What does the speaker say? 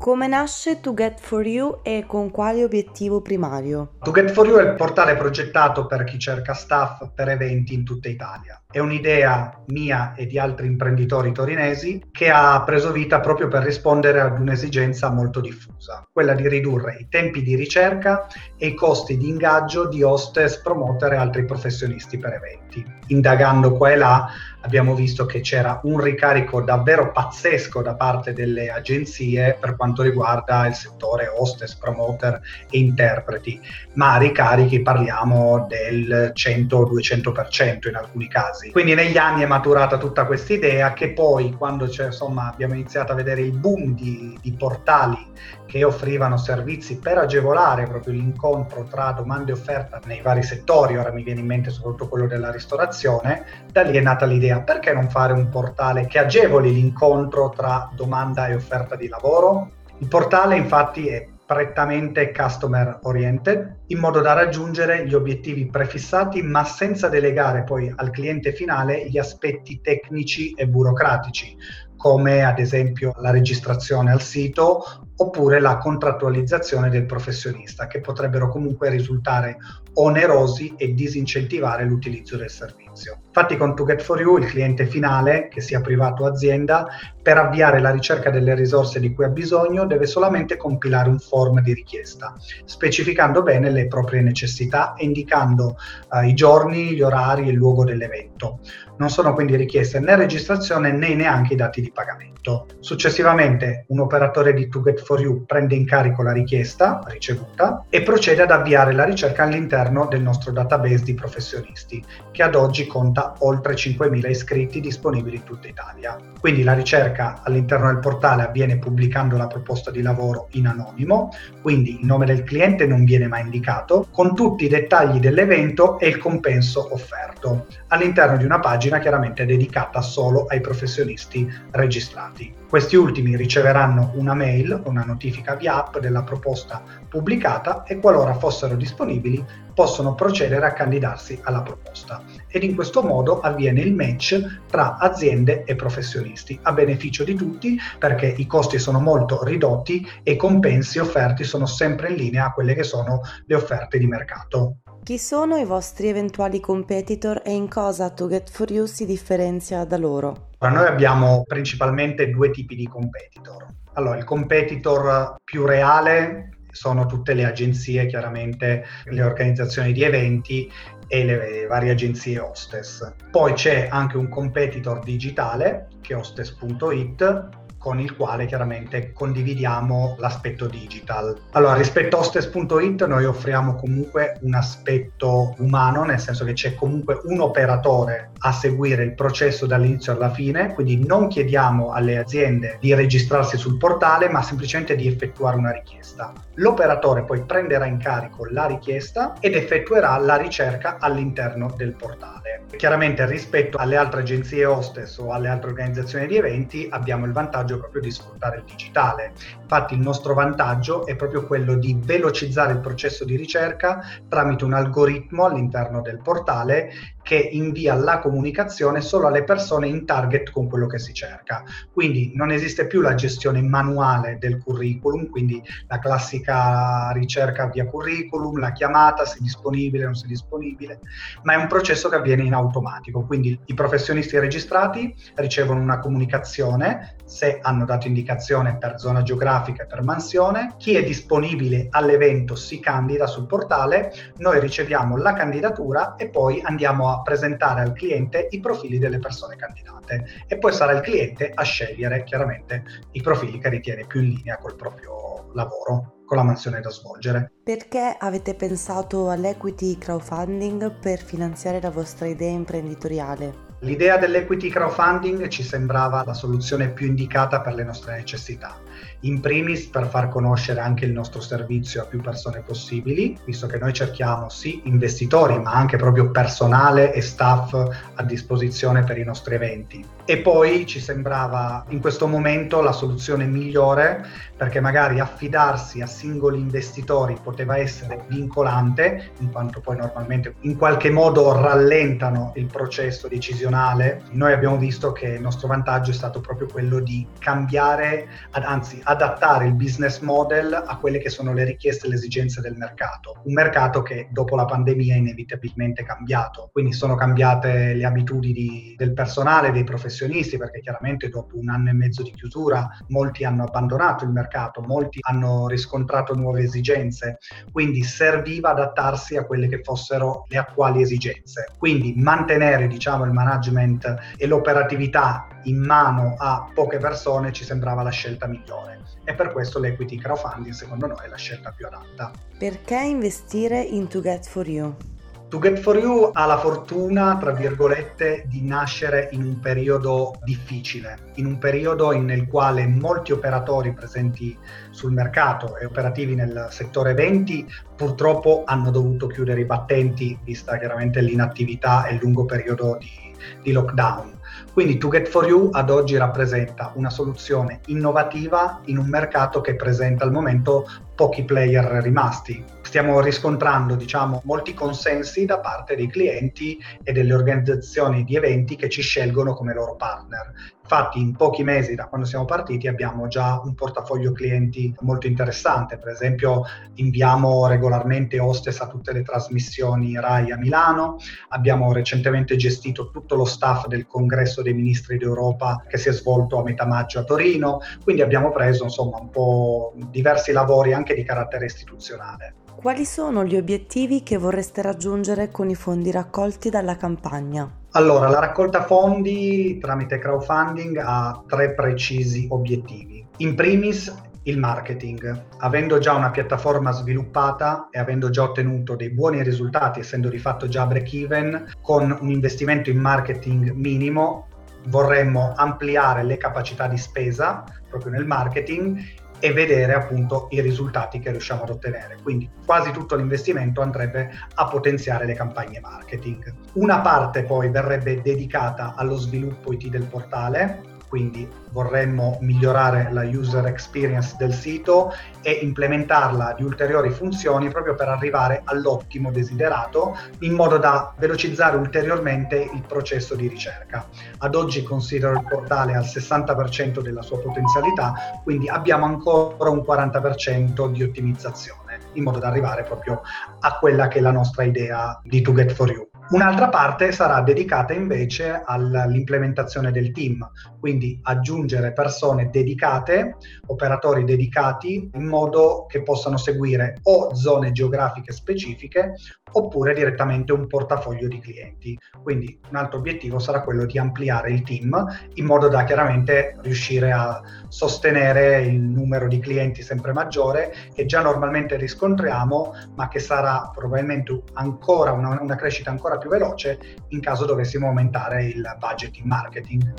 Come nasce To Get For You e con quale obiettivo primario? To Get For You è il portale progettato per chi cerca staff per eventi in tutta Italia. È un'idea mia e di altri imprenditori torinesi che ha preso vita proprio per rispondere ad un'esigenza molto diffusa, quella di ridurre i tempi di ricerca e i costi di ingaggio di hostess, promoter e altri professionisti per eventi. Indagando qua e là abbiamo visto che c'era un ricarico davvero pazzesco da parte delle agenzie per quanto riguarda il settore hostess, promoter e interpreti, ma ricarichi parliamo del 100-200% in alcuni casi. Quindi negli anni è maturata tutta questa idea che poi quando insomma, abbiamo iniziato a vedere il boom di, di portali che offrivano servizi per agevolare proprio l'incontro tra domanda e offerta nei vari settori, ora mi viene in mente soprattutto quello della ristorazione, da lì è nata l'idea perché non fare un portale che agevoli l'incontro tra domanda e offerta di lavoro? Il portale infatti è prettamente customer oriented in modo da raggiungere gli obiettivi prefissati ma senza delegare poi al cliente finale gli aspetti tecnici e burocratici come ad esempio la registrazione al sito oppure la contrattualizzazione del professionista, che potrebbero comunque risultare onerosi e disincentivare l'utilizzo del servizio. Infatti con To Get For You il cliente finale, che sia privato o azienda, per avviare la ricerca delle risorse di cui ha bisogno deve solamente compilare un form di richiesta, specificando bene le proprie necessità e indicando uh, i giorni, gli orari e il luogo dell'evento. Non sono quindi richieste né registrazione né neanche i dati di pagamento. Successivamente un operatore di To Get For You prende in carico la richiesta ricevuta e procede ad avviare la ricerca all'interno del nostro database di professionisti, che ad oggi conta oltre 5.000 iscritti disponibili in tutta Italia. Quindi la ricerca all'interno del portale avviene pubblicando la proposta di lavoro in anonimo, quindi il nome del cliente non viene mai indicato, con tutti i dettagli dell'evento e il compenso offerto, all'interno di una pagina chiaramente dedicata solo ai professionisti registrati. Questi ultimi riceveranno una mail, una notifica via app della proposta pubblicata e qualora fossero disponibili possono procedere a candidarsi alla proposta. Ed in questo modo avviene il match tra aziende e professionisti a beneficio di tutti perché i costi sono molto ridotti e i compensi offerti sono sempre in linea a quelle che sono le offerte di mercato. Chi sono i vostri eventuali competitor e in cosa To Get For You si differenzia da loro? Noi abbiamo principalmente due tipi di competitor. Allora, il competitor più reale sono tutte le agenzie, chiaramente le organizzazioni di eventi e le varie agenzie hostess. Poi c'è anche un competitor digitale che è hostess.it con il quale chiaramente condividiamo l'aspetto digital. Allora, rispetto a hostess.it noi offriamo comunque un aspetto umano, nel senso che c'è comunque un operatore a seguire il processo dall'inizio alla fine, quindi non chiediamo alle aziende di registrarsi sul portale, ma semplicemente di effettuare una richiesta. L'operatore poi prenderà in carico la richiesta ed effettuerà la ricerca all'interno del portale. Chiaramente rispetto alle altre agenzie hostess o alle altre organizzazioni di eventi abbiamo il vantaggio proprio di sfruttare il digitale. Infatti il nostro vantaggio è proprio quello di velocizzare il processo di ricerca tramite un algoritmo all'interno del portale che invia la comunicazione solo alle persone in target con quello che si cerca. Quindi non esiste più la gestione manuale del curriculum, quindi la classica ricerca via curriculum, la chiamata, se disponibile o non se disponibile, ma è un processo che avviene in. Quindi i professionisti registrati ricevono una comunicazione se hanno dato indicazione per zona geografica e per mansione, chi è disponibile all'evento si candida sul portale, noi riceviamo la candidatura e poi andiamo a presentare al cliente i profili delle persone candidate. E poi sarà il cliente a scegliere chiaramente i profili che ritiene più in linea col proprio lavoro con la mansione da svolgere. Perché avete pensato all'equity crowdfunding per finanziare la vostra idea imprenditoriale? L'idea dell'equity crowdfunding ci sembrava la soluzione più indicata per le nostre necessità in primis per far conoscere anche il nostro servizio a più persone possibili, visto che noi cerchiamo sì investitori, ma anche proprio personale e staff a disposizione per i nostri eventi. E poi ci sembrava in questo momento la soluzione migliore perché magari affidarsi a singoli investitori poteva essere vincolante, in quanto poi normalmente in qualche modo rallentano il processo decisionale. Noi abbiamo visto che il nostro vantaggio è stato proprio quello di cambiare, anzi adattare il business model a quelle che sono le richieste e le esigenze del mercato. Un mercato che dopo la pandemia è inevitabilmente cambiato, quindi sono cambiate le abitudini del personale, dei professionisti, perché chiaramente dopo un anno e mezzo di chiusura molti hanno abbandonato il mercato, molti hanno riscontrato nuove esigenze, quindi serviva adattarsi a quelle che fossero le attuali esigenze. Quindi mantenere diciamo, il management e l'operatività in mano a poche persone ci sembrava la scelta migliore e per questo l'equity crowdfunding secondo noi è la scelta più adatta. Perché investire in To Get For You? To Get For You ha la fortuna, tra virgolette, di nascere in un periodo difficile, in un periodo nel quale molti operatori presenti sul mercato e operativi nel settore eventi purtroppo hanno dovuto chiudere i battenti, vista chiaramente l'inattività e il lungo periodo di, di lockdown. Quindi To Get For You ad oggi rappresenta una soluzione innovativa in un mercato che presenta al momento pochi player rimasti. Stiamo riscontrando diciamo, molti consensi da parte dei clienti e delle organizzazioni di eventi che ci scelgono come loro partner. Infatti in pochi mesi da quando siamo partiti abbiamo già un portafoglio clienti molto interessante, per esempio inviamo regolarmente hostess a tutte le trasmissioni RAI a Milano, abbiamo recentemente gestito tutto lo staff del congresso dei ministri d'Europa che si è svolto a metà maggio a Torino, quindi abbiamo preso insomma un po' diversi lavori anche di carattere istituzionale. Quali sono gli obiettivi che vorreste raggiungere con i fondi raccolti dalla campagna? Allora, la raccolta fondi tramite crowdfunding ha tre precisi obiettivi. In primis il marketing. Avendo già una piattaforma sviluppata e avendo già ottenuto dei buoni risultati, essendo di fatto già break even, con un investimento in marketing minimo, vorremmo ampliare le capacità di spesa proprio nel marketing e vedere appunto i risultati che riusciamo ad ottenere. Quindi quasi tutto l'investimento andrebbe a potenziare le campagne marketing. Una parte poi verrebbe dedicata allo sviluppo IT del portale, quindi vorremmo migliorare la user experience del sito e implementarla di ulteriori funzioni proprio per arrivare all'ottimo desiderato in modo da velocizzare ulteriormente il processo di ricerca. Ad oggi considero il portale al 60% della sua potenzialità, quindi abbiamo ancora un 40% di ottimizzazione in modo da arrivare proprio a quella che è la nostra idea di To Get For You. Un'altra parte sarà dedicata invece all'implementazione del team, quindi aggiungere persone dedicate, operatori dedicati, in modo che possano seguire o zone geografiche specifiche oppure direttamente un portafoglio di clienti. Quindi un altro obiettivo sarà quello di ampliare il team in modo da chiaramente riuscire a sostenere il numero di clienti sempre maggiore che già normalmente riscontriamo, ma che sarà probabilmente ancora una, una crescita ancora più veloce in caso dovessimo aumentare il budget in marketing.